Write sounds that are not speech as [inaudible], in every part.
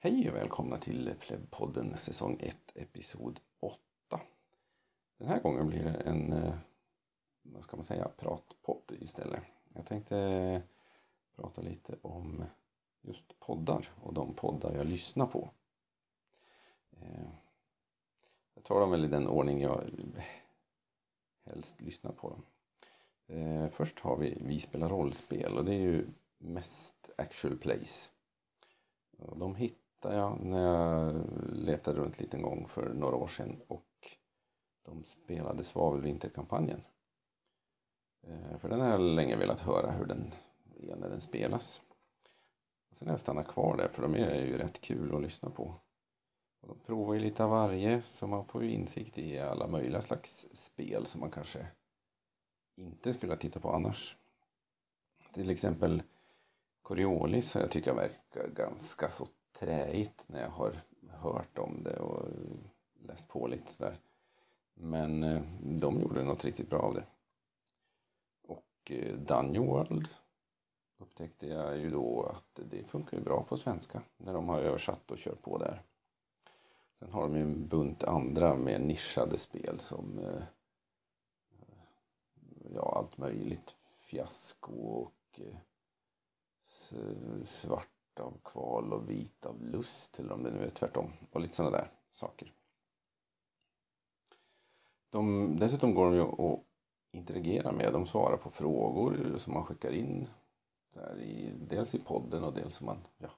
Hej och välkomna till Plebpodden säsong 1 episod 8. Den här gången blir det en, eh, vad ska man säga, pratpodd istället. Jag tänkte eh, prata lite om just poddar och de poddar jag lyssnar på. Eh, jag tar dem väl i den ordning jag helst lyssnar på dem. Först har vi Vi spelar rollspel och det är ju mest actual plays. De hittar jag när jag letade runt lite en gång för några år sedan och de spelade Svavelvinterkampanjen. Eh, för den har jag länge velat höra hur den är när den spelas. sen har jag stannat kvar där för de är ju rätt kul att lyssna på. Och de provar ju lite av varje så man får ju insikt i alla möjliga slags spel som man kanske inte skulle ha tittat på annars. Till exempel Coriolis jag tycker verkar ganska så träigt när jag har hört om det och läst på lite sådär. Men eh, de gjorde något riktigt bra av det. Och eh, Dungeon World upptäckte jag ju då att det funkar ju bra på svenska när de har översatt och kört på där. Sen har de ju en bunt andra mer nischade spel som eh, ja, allt möjligt. Fiasko och eh, svart av kval och vit av lust eller om det nu är tvärtom. Och lite sådana där saker. De, dessutom går de ju att interagera med. De svarar på frågor som man skickar in. Där i, dels i podden och dels som man ja,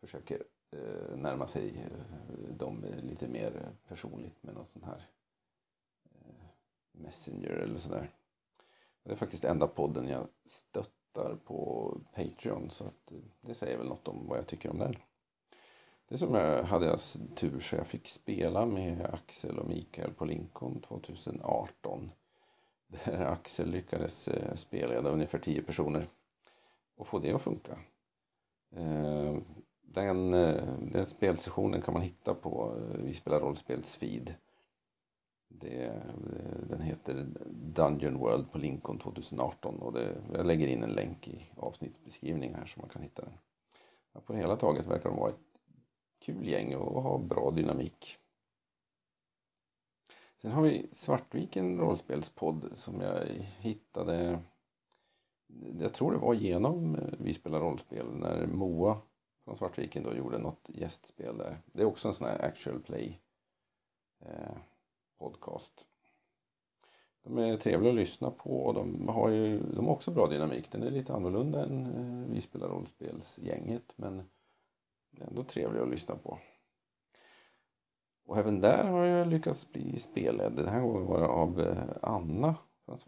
försöker eh, närma sig eh, dem lite mer personligt med någon sån här eh, Messenger eller sådär. Det är faktiskt enda podden jag tittar på Patreon så att det säger väl något om vad jag tycker om den. Det som jag hade jag tur så jag fick spela med Axel och Mikael på Lincoln 2018. Där Axel lyckades eh, spela spelleda ungefär 10 personer och få det att funka. Eh, den, eh, den spelsessionen kan man hitta på Vi spelar rollspel Svid. Det, den heter Dungeon World på Lincoln 2018 och det, jag lägger in en länk i avsnittsbeskrivningen här så man kan hitta den. på det hela taget verkar de vara ett kul gäng och ha bra dynamik. Sen har vi Svartviken rollspelspodd som jag hittade jag tror det var genom eh, Vi spelar rollspel när Moa från Svartviken då gjorde något gästspel där. Det är också en sån här actual play eh, podcast. De är trevliga att lyssna på och de har ju de har också bra dynamik. Den är lite annorlunda än eh, Vi spelar rollspelsgänget men ändå trevlig att lyssna på. Och även där har jag lyckats bli spelledd. Den här gången var det av eh, Anna från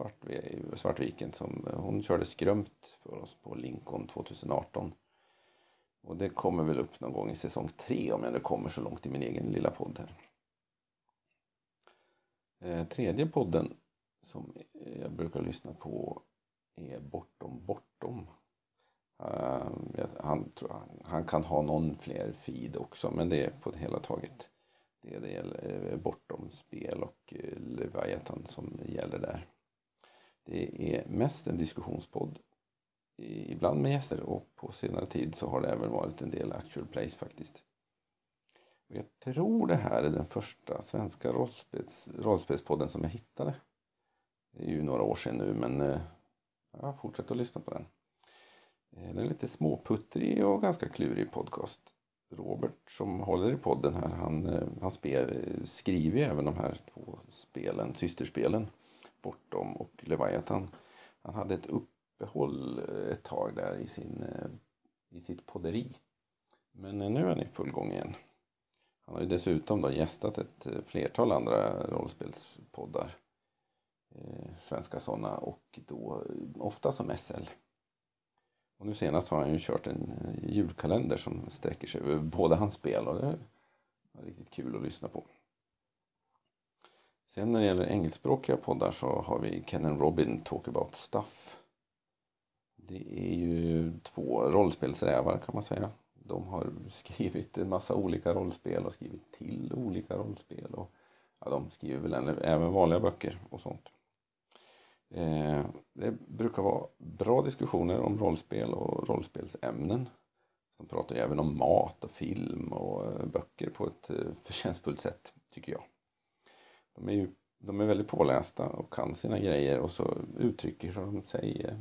Svartviken som eh, hon körde skrömt för oss på Lincoln 2018. Och det kommer väl upp någon gång i säsong tre om jag nu kommer så långt i min egen lilla podd här. Eh, tredje podden som jag brukar lyssna på är Bortom Bortom eh, han, han kan ha någon fler feed också men det är på det hela taget det det gäller eh, bortom spel och Leviathan som gäller där. Det är mest en diskussionspodd. Ibland med gäster och på senare tid så har det även varit en del actual plays faktiskt. Och jag tror det här är den första svenska rollspelspodden som jag hittade. Det är ju några år sedan nu men eh, jag ja, fortsätt att lyssna på den. Eh, den det är lite småputtrig och ganska klurig podcast. Robert som håller i podden här, han, eh, han spel, skriver ju även de här två spelen, systerspelen, Bortom och Leviathan. Han hade ett uppehåll ett tag där i, sin, i sitt podderi. Men nu är han i full gång igen. Han har ju dessutom då gästat ett eh, flertal andra rollspelspoddar. Eh, svenska sådana och då eh, ofta som SL. Och nu senast har han ju kört en julkalender som sträcker sig över båda hans spel och det är riktigt kul att lyssna på. Sen när det gäller engelskspråkiga poddar så har vi Ken and Robin Talk About Stuff. Det är ju två rollspelsrävar kan man säga. De har skrivit en massa olika rollspel och skrivit till olika rollspel. Och, ja, de skriver väl även vanliga böcker och sånt. Eh, det brukar vara bra diskussioner om rollspel och rollspelsämnen. De pratar ju även om mat och film och eh, böcker på ett eh, förtjänstfullt sätt, tycker jag. De är ju de är väldigt pålästa och kan sina grejer och så uttrycker de sig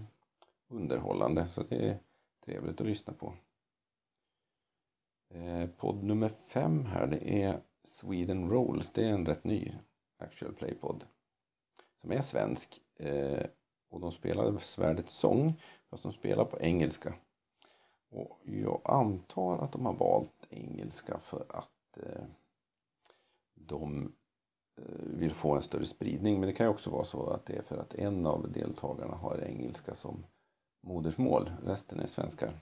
underhållande så det är trevligt att lyssna på. Eh, podd nummer fem här det är Sweden Rolls. Det är en rätt ny actual play-podd. Som är svensk. Eh, och de spelar Svärdets sång fast de spelar på engelska. Och jag antar att de har valt engelska för att eh, de eh, vill få en större spridning. Men det kan ju också vara så att det är för att en av deltagarna har engelska som modersmål. Resten är svenskar.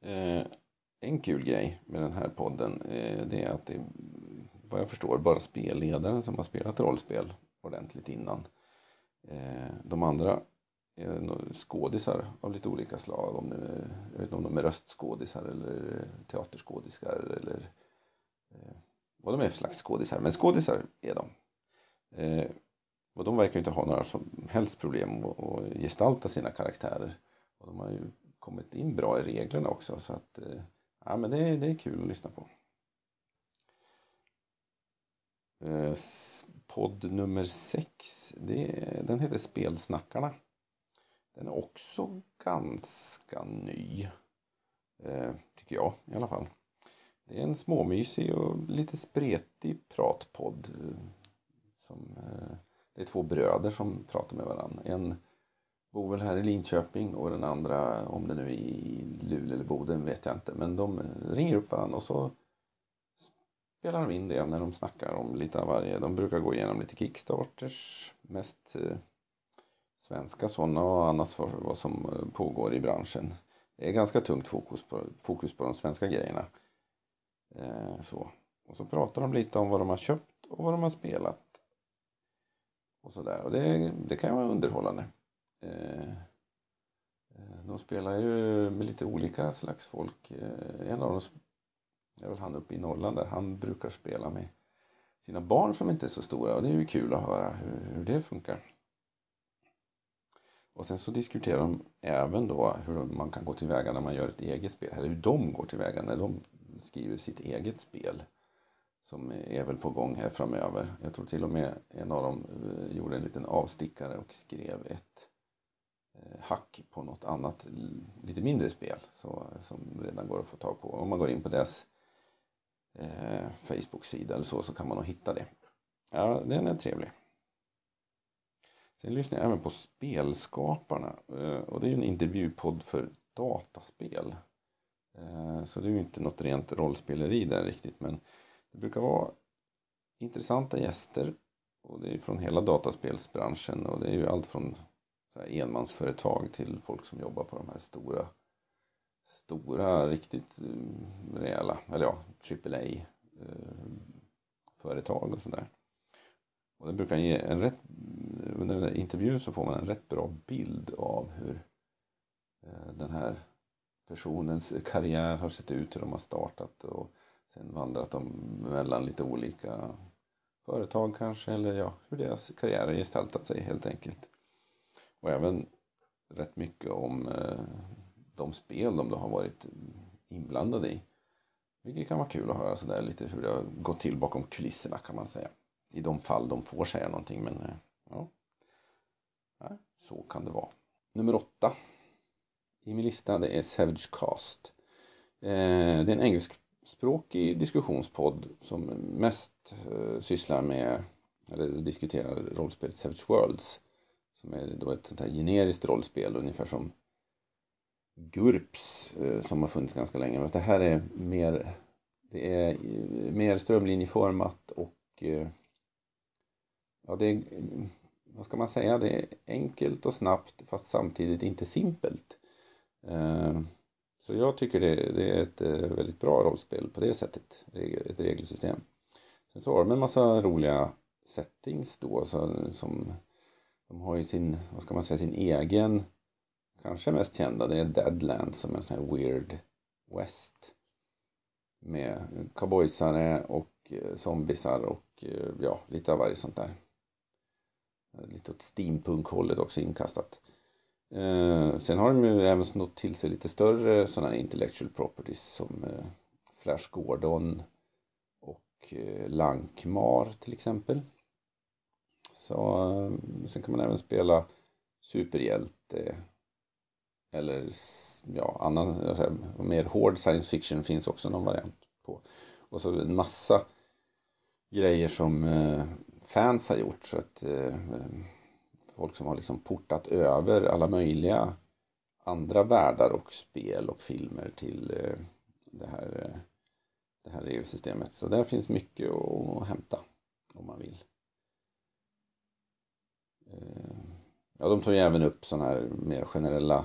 Eh, en kul grej med den här podden eh, det är att det är vad jag förstår bara spelledaren som har spelat rollspel ordentligt innan. Eh, de andra är skådisar av lite olika slag. Om det, jag vet inte om de är röstskådisar eller eh, teaterskådisar eller eh, vad de är för slags skådisar. Men skådisar är de. Eh, och de verkar inte ha några som helst problem att gestalta sina karaktärer. Och de har ju kommit in bra i reglerna också så att eh, ja, men det, är, det är kul att lyssna på. Eh, podd nummer sex, det, den heter Spelsnackarna. Den är också ganska ny. Eh, tycker jag i alla fall. Det är en småmysig och lite spretig pratpodd. Eh, som eh, det är två bröder som pratar med varandra. En bor väl här i Linköping och den andra, om det nu är i Luleå eller Boden vet jag inte. Men de ringer upp varandra och så spelar de in det när de snackar om lite av varje. De brukar gå igenom lite Kickstarters, mest eh, svenska sådana och annars vad, vad som eh, pågår i branschen. Det är ganska tungt fokus på, fokus på de svenska grejerna. Eh, så. Och så pratar de lite om vad de har köpt och vad de har spelat. Och sådär. Och det, det kan vara underhållande. Eh, eh, de spelar ju med lite olika slags folk. Eh, en av dem är väl han uppe i Norrland där. Han brukar spela med sina barn som inte är så stora. Och det är ju kul att höra hur, hur det funkar. Och sen så diskuterar de även då hur man kan gå tillväga när man gör ett eget spel. Eller hur de går tillväga när de skriver sitt eget spel som är väl på gång här framöver. Jag tror till och med en av dem gjorde en liten avstickare och skrev ett Eh, hack på något annat lite mindre spel så, som redan går att få tag på. Om man går in på deras eh, Facebook-sida eller så så kan man nog hitta det. Ja, den är trevlig. Sen lyssnar jag även på Spelskaparna eh, och det är ju en intervjupodd för dataspel. Eh, så det är ju inte något rent rollspeleri där riktigt men det brukar vara intressanta gäster och det är från hela dataspelsbranschen och det är ju allt från enmansföretag till folk som jobbar på de här stora stora, riktigt eh, rejäla, eller ja, AAA-företag eh, och sådär. Och det brukar ge en rätt, under den där intervjun så får man en rätt bra bild av hur eh, den här personens karriär har sett ut, hur de har startat och Sen vandrat de mellan lite olika företag kanske eller ja, hur deras karriär har gestaltat sig helt enkelt. Och även rätt mycket om eh, de spel de har varit inblandade i. Vilket kan vara kul att höra sådär lite hur det har gått till bakom kulisserna kan man säga. I de fall de får säga någonting men eh, ja, ja så kan det vara. Nummer åtta i min lista det är Savage Cast. Eh, det är en engelskspråkig diskussionspodd som mest sysslar med eller diskuterar rollspelet Savage Worlds. Som är då ett sånt här generiskt rollspel ungefär som GURPS eh, som har funnits ganska länge. Men det här är mer, det är eh, mer strömlinjeformat och eh, ja, det är, vad ska man säga, det är enkelt och snabbt fast samtidigt inte simpelt. Så jag tycker det, det, är ett väldigt bra rollspel på det sättet, ett regelsystem. Sen så har de en massa roliga settings då så, som de har ju sin, vad ska man säga, sin egen, kanske mest kända, det är Deadland som är en sån här weird west. Med cowboysare och eh, zombisar och eh, ja, lite av varje sånt där. Lite åt steampunk-hållet också inkastat. Eh, sen har de ju även snott till sig lite större sådana intellectual properties som eh, Flash Gordon och eh, Lankmar till exempel. Så, eh, sen kan man även spela superhjälte eller ja, annan, säga, mer hård science fiction finns också någon variant på. Och så en massa grejer som eh, fans har gjort. Så att eh, folk som har liksom portat över alla möjliga andra världar och spel och filmer till eh, det här, eh, det här regelsystemet. Så där finns mycket att hämta om man vill. Eh, ja, de tar ju även upp sådana här mer generella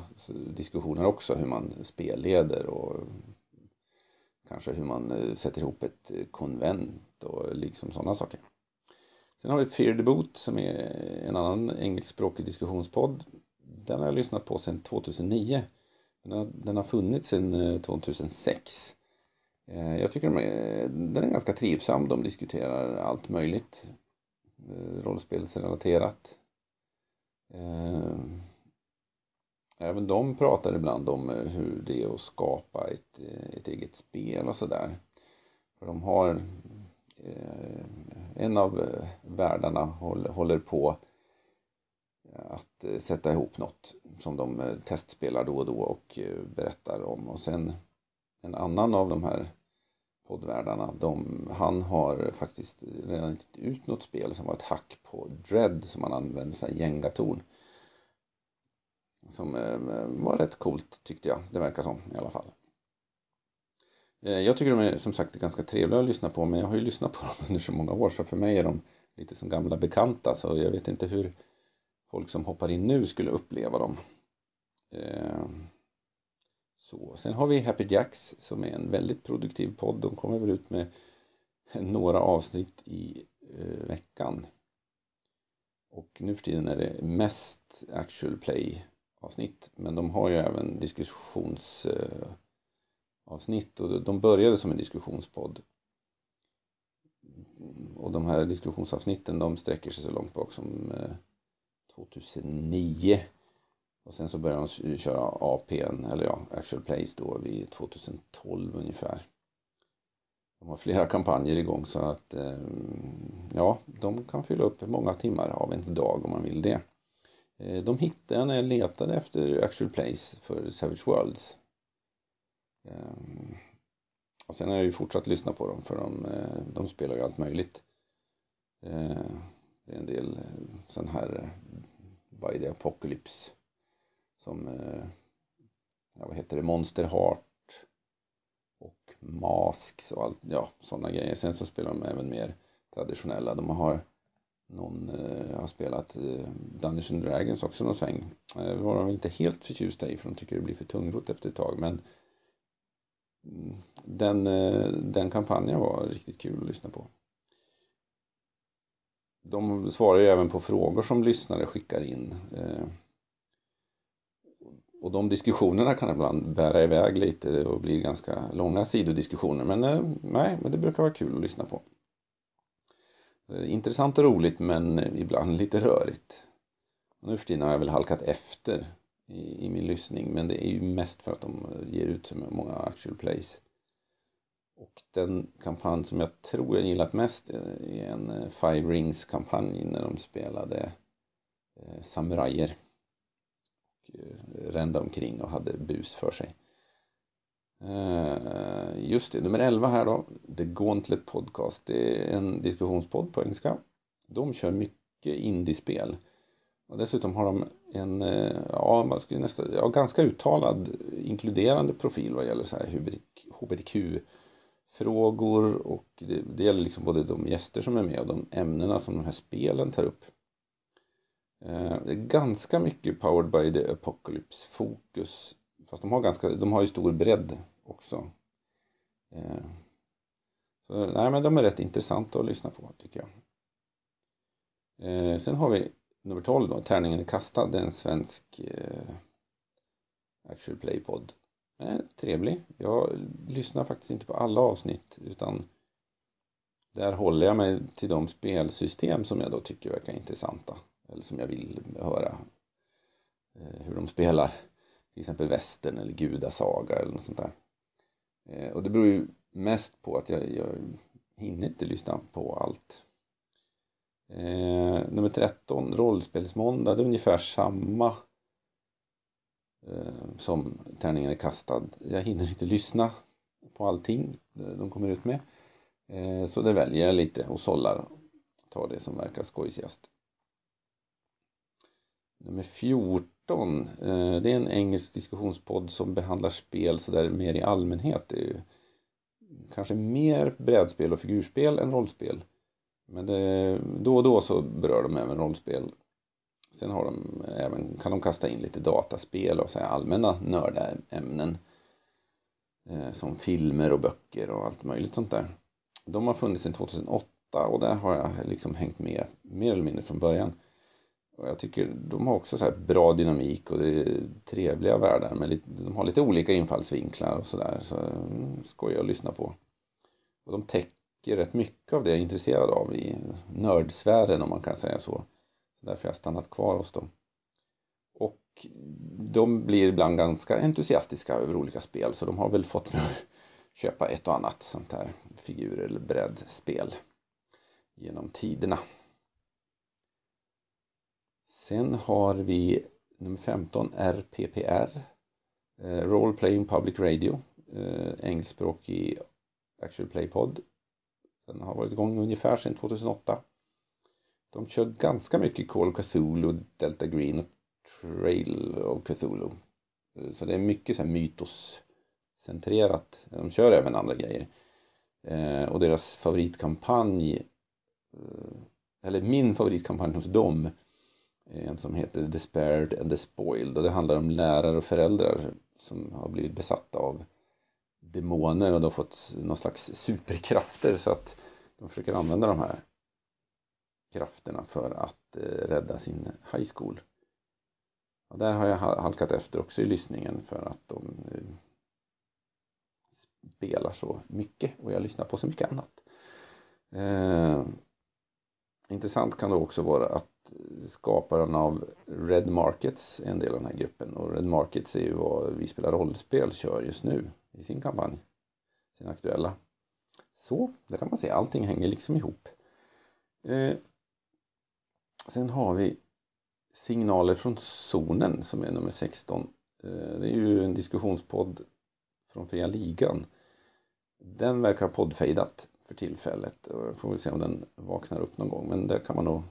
diskussioner också, hur man spelleder och kanske hur man eh, sätter ihop ett eh, konvent och liksom sådana saker. Sen har vi Fear the Boot som är en annan engelskspråkig diskussionspodd. Den har jag lyssnat på sedan 2009. Den har, den har funnits sedan 2006. Jag tycker de är, den är ganska trivsam. De diskuterar allt möjligt. Rollspelsrelaterat. Eh, även de pratar ibland om eh, hur det är att skapa ett, eh, ett eget spel och sådär. För de har en av världarna håller på att sätta ihop något som de testspelar då och då och berättar om. Och sen en annan av de här poddvärdarna, de, han har faktiskt redan gett ut något spel som var ett hack på Dread som han använde, sig gängatorn. Som eh, var rätt coolt tyckte jag, det verkar som i alla fall. Eh, jag tycker de är som sagt ganska trevliga att lyssna på men jag har ju lyssnat på dem [laughs] under så många år så för mig är de lite som gamla bekanta så jag vet inte hur folk som hoppar in nu skulle uppleva dem. Eh, så. Sen har vi Happy Jacks som är en väldigt produktiv podd. De kommer väl ut med några avsnitt i eh, veckan. Och nu för tiden är det mest actual play avsnitt men de har ju även diskussionsavsnitt eh, och de började som en diskussionspodd. Och de här diskussionsavsnitten de sträcker sig så långt bak som eh, 2009. Och sen så började de köra APN, eller ja, Actual Plays då vid 2012 ungefär. De har flera kampanjer igång så att eh, ja, de kan fylla upp många timmar av ens dag om man vill det. Eh, de hittade jag när jag letade efter Actual Plays för Savage Worlds. Eh, och sen har jag ju fortsatt lyssna på dem för de, eh, de spelar ju allt möjligt. Eh, det är en del sån här By the Apocalypse som, eh, ja vad heter det, Monster Heart och Masks och allt, ja sådana grejer. Sen så spelar de även mer traditionella. De har någon eh, har spelat eh, Dungeons and Dragons också någon sväng. Det var de inte helt förtjusta i för de tycker det blir för tungrot efter ett tag men mm, den, eh, den kampanjen var riktigt kul att lyssna på. De svarar ju även på frågor som lyssnare skickar in. Eh, och de diskussionerna kan ibland bära iväg lite och bli ganska långa sidodiskussioner. Men eh, nej, men det brukar vara kul att lyssna på. Eh, intressant och roligt men ibland lite rörigt. Nu för tiden har jag väl halkat efter i, i, min lyssning. Men det är ju mest för att de eh, ger ut så många actual plays. Och den kampanj som jag tror jag gillat mest är en Five Rings-kampanj när de spelade eh, samurajer. Eh, Rände omkring och hade bus för sig. Eh, just det, nummer 11 här då. The Gauntlet Podcast. Det är en diskussionspodd på engelska. De kör mycket indiespel. Och dessutom har de en eh, ja, man skulle nästa, ja, ganska uttalad inkluderande profil vad gäller så här hbtq-frågor och det, det gäller liksom både de gäster som är med och de ämnena som de här spelen tar upp. Eh, det är ganska mycket Powered by the Apocalypse fokus. Fast de har, ganska, de har ju stor bredd också. Eh, så, nej, men de är rätt intressanta att lyssna på tycker jag. Eh, sen har vi nummer 12 då, Tärningen är kastad. Det är en svensk actual play-podd. Trevlig. Jag lyssnar faktiskt inte på alla avsnitt utan där håller jag mig till de spelsystem som jag då tycker verkar intressanta. Eller som jag vill höra eh, hur de spelar till exempel västern eller gudasaga eller något sånt där. Eh, och det beror ju mest på att jag, jag hinner inte lyssna på allt. Eh, nummer 13, Rollspelsmåndag, det är ungefär samma eh, som Tärningen är kastad. Jag hinner inte lyssna på allting eh, de kommer ut med. Eh, så det väljer jag lite och sållar. Tar det som verkar skojsigast. Nummer 14. Eh, det är en engelsk diskussionspodd som behandlar spel sådär mer i allmänhet. Det är kanske mer brädspel och figurspel än rollspel. Men det, då och då så berör de även rollspel. Sen har de även, kan de kasta in lite dataspel och så allmänna nördämnen. Eh, som filmer och böcker och allt möjligt sånt där. De har funnits sedan 2008 och där har jag liksom hängt med mer eller mindre från början. Och jag tycker de har också så bra dynamik och det är trevliga världar. Men lite, de har lite olika infallsvinklar och sådär. Så, där, så skojar att lyssna på. Och de täcker rätt mycket av det jag är intresserad av i nördsfären om man kan säga så. Så därför har jag stannat kvar hos dem. Och de blir ibland ganska entusiastiska över olika spel så de har väl fått mig att köpa ett och annat sånt här figur eller breddspel genom tiderna. Sen har vi nummer 15 RPPR eh, Role Playing Public Radio eh, engelskspråkig Actual Play Pod. Den har varit igång ungefär sedan 2008. De kör ganska mycket Call of Cthulhu, Delta Green och Trail of Cthulhu. Eh, så det är mycket så här mytoscentrerat. De kör även andra grejer. Och deras favoritkampanj, eller min favoritkampanj hos dem, Eh, en som heter Despaired and the Spoiled. Och det handlar om lärare och föräldrar som har blivit besatta av demoner och de har fått någon slags superkrafter så att de försöker använda de här krafterna för att eh, rädda sin high school. Och där har jag halkat efter också i lyssningen för att de eh, spelar så mycket och jag lyssnar på så mycket annat. Intressant kan det också vara att skaparen av Red Markets är en del av den här gruppen och Red Markets är ju vad Vi spelar rollspel kör just nu i sin kampanj, sin aktuella. Så, där kan man se, allting hänger liksom ihop. Eh, sen har vi Signaler från zonen som är nummer 16. Eh, det är ju en diskussionspodd från Fria Ligan. Den verkar ha poddfejdat för tillfället. och Får väl se om den vaknar upp någon gång. Men där kan man nog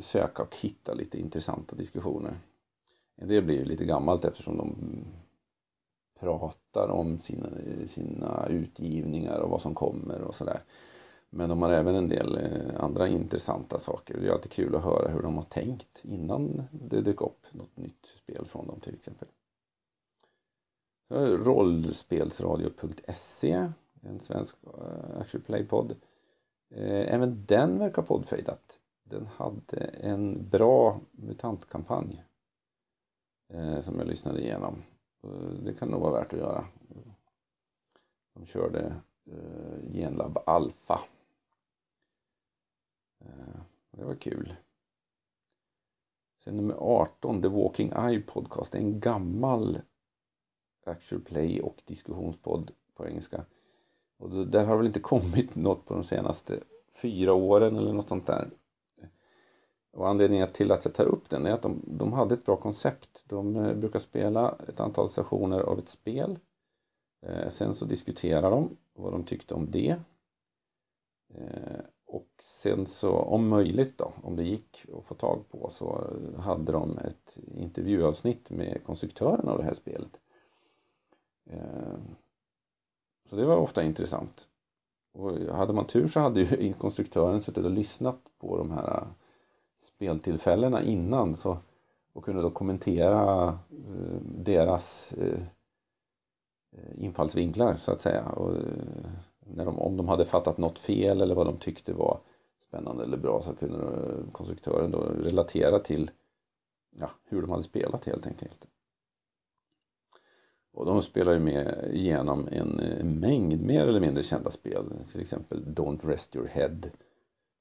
söka och hitta lite intressanta diskussioner. Det blir ju lite gammalt eftersom de pratar om sina, sina utgivningar och vad som kommer och sådär. Men de har även en del eh, andra intressanta saker. Det är alltid kul att höra hur de har tänkt innan det dök upp något nytt spel från dem till exempel. Rollspelsradio.se, en svensk eh, actionplay-podd. Eh, även den verkar poddfejdat. Den hade en bra mutantkampanj eh, som jag lyssnade igenom. Det kan nog vara värt att göra. De körde Genlab Alpha det var kul. Sen nummer 18, The Walking Eye Podcast. En gammal actual play och diskussionspodd på engelska. Och där har väl inte kommit [laughs] något på de senaste fyra åren eller något sånt där. Och anledningen till att jag tar upp den är att de, de hade ett bra koncept. De eh, brukar spela ett antal stationer av ett spel. Eh, sen så diskuterar de vad de tyckte om det. Eh, och sen så om möjligt då, om det gick att få tag på så hade de ett intervjuavsnitt med konstruktören av det här spelet. Eh, så det var ofta intressant. Och hade man tur så hade ju [laughs] konstruktören suttit och lyssnat på de här äh, speltillfällena innan så, och kunde då kommentera eh, deras eh, infallsvinklar så att säga. Och när de, om de hade fattat något fel eller vad de tyckte var spännande eller bra så kunde konstruktören då relatera till ja, hur de hade spelat helt enkelt. Och de spelar ju med genom en eh, mängd mer eller mindre kända spel. Till exempel Don't Rest Your Head,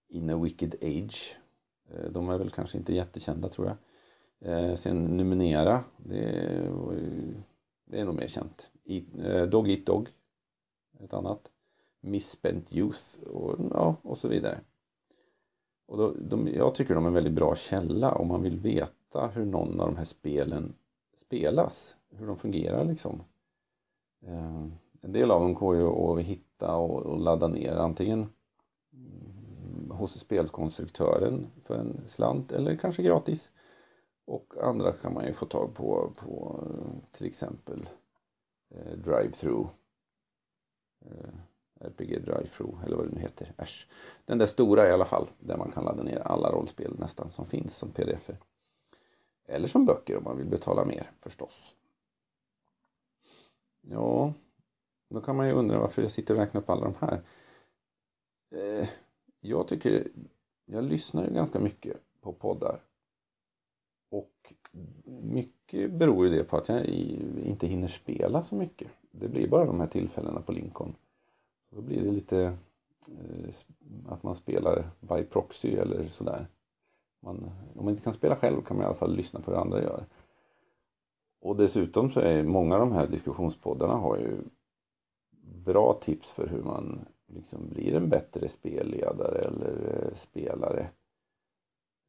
In a Wicked Age. Eh, de är väl kanske inte jättekända tror jag. Eh, sen Numenera, det, det är nog mer känt. Dog Eat Dog, ett annat. Misspent Youth och, ja, och så vidare. Och då, de, jag tycker de är en väldigt bra källa om man vill veta hur någon av de här spelen spelas. Hur de fungerar liksom. Eh, en del av dem går ju att hitta och, och ladda ner antingen mm, hos spelkonstruktören för en slant eller kanske gratis. Och andra kan man ju få tag på på eh, till exempel eh, Drive-Through. Eh, RPG Drive-Through eller vad det nu heter. Äsch. Den där stora i alla fall där man kan ladda ner alla rollspel nästan som finns som pdf -er. Eller som böcker om man vill betala mer förstås. Ja, då kan man ju undra varför jag sitter och räknar upp alla de här. Eh, jag tycker, jag lyssnar ju ganska mycket på poddar. Och mycket beror ju det på att jag inte hinner spela så mycket. Det blir bara de här tillfällena på Lincoln. Så då blir det lite eh, att man spelar by proxy eller sådär. Man, om man inte kan spela själv kan man i alla fall lyssna på hur andra gör. Och dessutom så är många av de här diskussionspoddarna har ju bra tips för hur man liksom blir en bättre spelledare eller eh, spelare.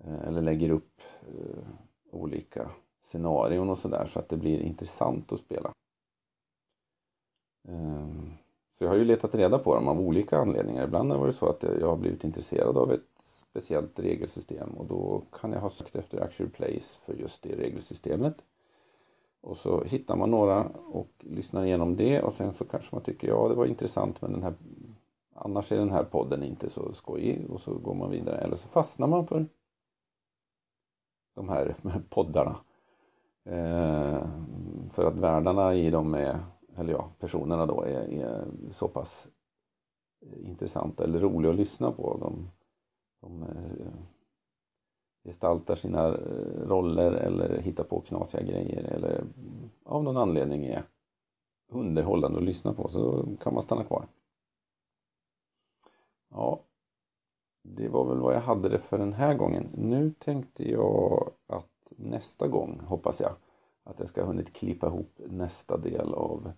Eh, eller lägger upp eh, olika scenarion och sådär så att det blir intressant att spela så jag har ju letat reda på dem av olika anledningar. Ibland har det varit så att jag har blivit intresserad av ett speciellt regelsystem och då kan jag ha sökt efter actual place för just det regelsystemet. Och så hittar man några och lyssnar igenom det och sen så kanske man tycker ja det var intressant men den här annars är den här podden inte så skojig och så går man vidare. Eller så fastnar man för de här [laughs] poddarna. Eh, för att världarna i dem är, eller ja, personerna då är, är så pass intressanta eller roliga att lyssna på. De, de eh, gestaltar sina eh, roller eller hittar på knasiga grejer eller av någon anledning är underhållande att lyssna på så då kan man stanna kvar. Ja, det var väl vad jag hade det för den här gången. Nu tänkte jag att nästa gång, hoppas jag, att jag ska ha hunnit klippa ihop nästa del av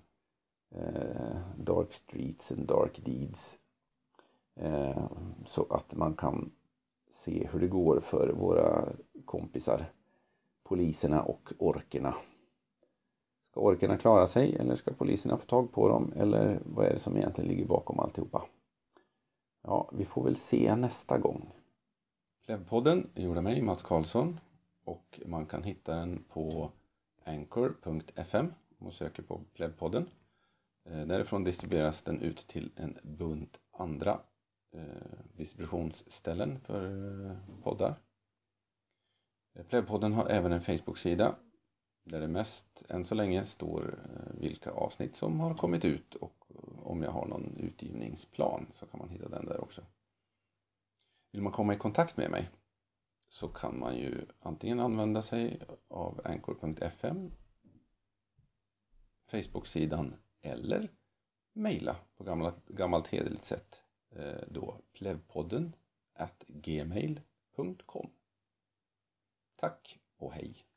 eh, Dark Streets and Dark Deeds. Eh, så att man kan se hur det går för våra kompisar, poliserna och orkerna. Ska orkerna klara sig eller ska poliserna få tag på dem eller vad är det som egentligen ligger bakom alltihopa? Ja, vi får väl se nästa gång. Plevpodden är gjord av mig, Mats Karlsson. Och man kan hitta den på anchor.fm om man söker på Plevpodden. Eh, därifrån distribueras den ut till en bunt andra eh, distributionsställen för eh, poddar. Plevpodden har även en Facebook-sida där det mest än så länge står vilka avsnitt som har kommit ut och om jag har någon utgivningsplan så kan man hitta den där också. Vill man komma i kontakt med mig så kan man ju antingen använda sig av anchor.fm Facebook-sidan eller mejla på gammalt, gammalt hederligt sätt eh, då plevpodden at gmail.com Tack och hej!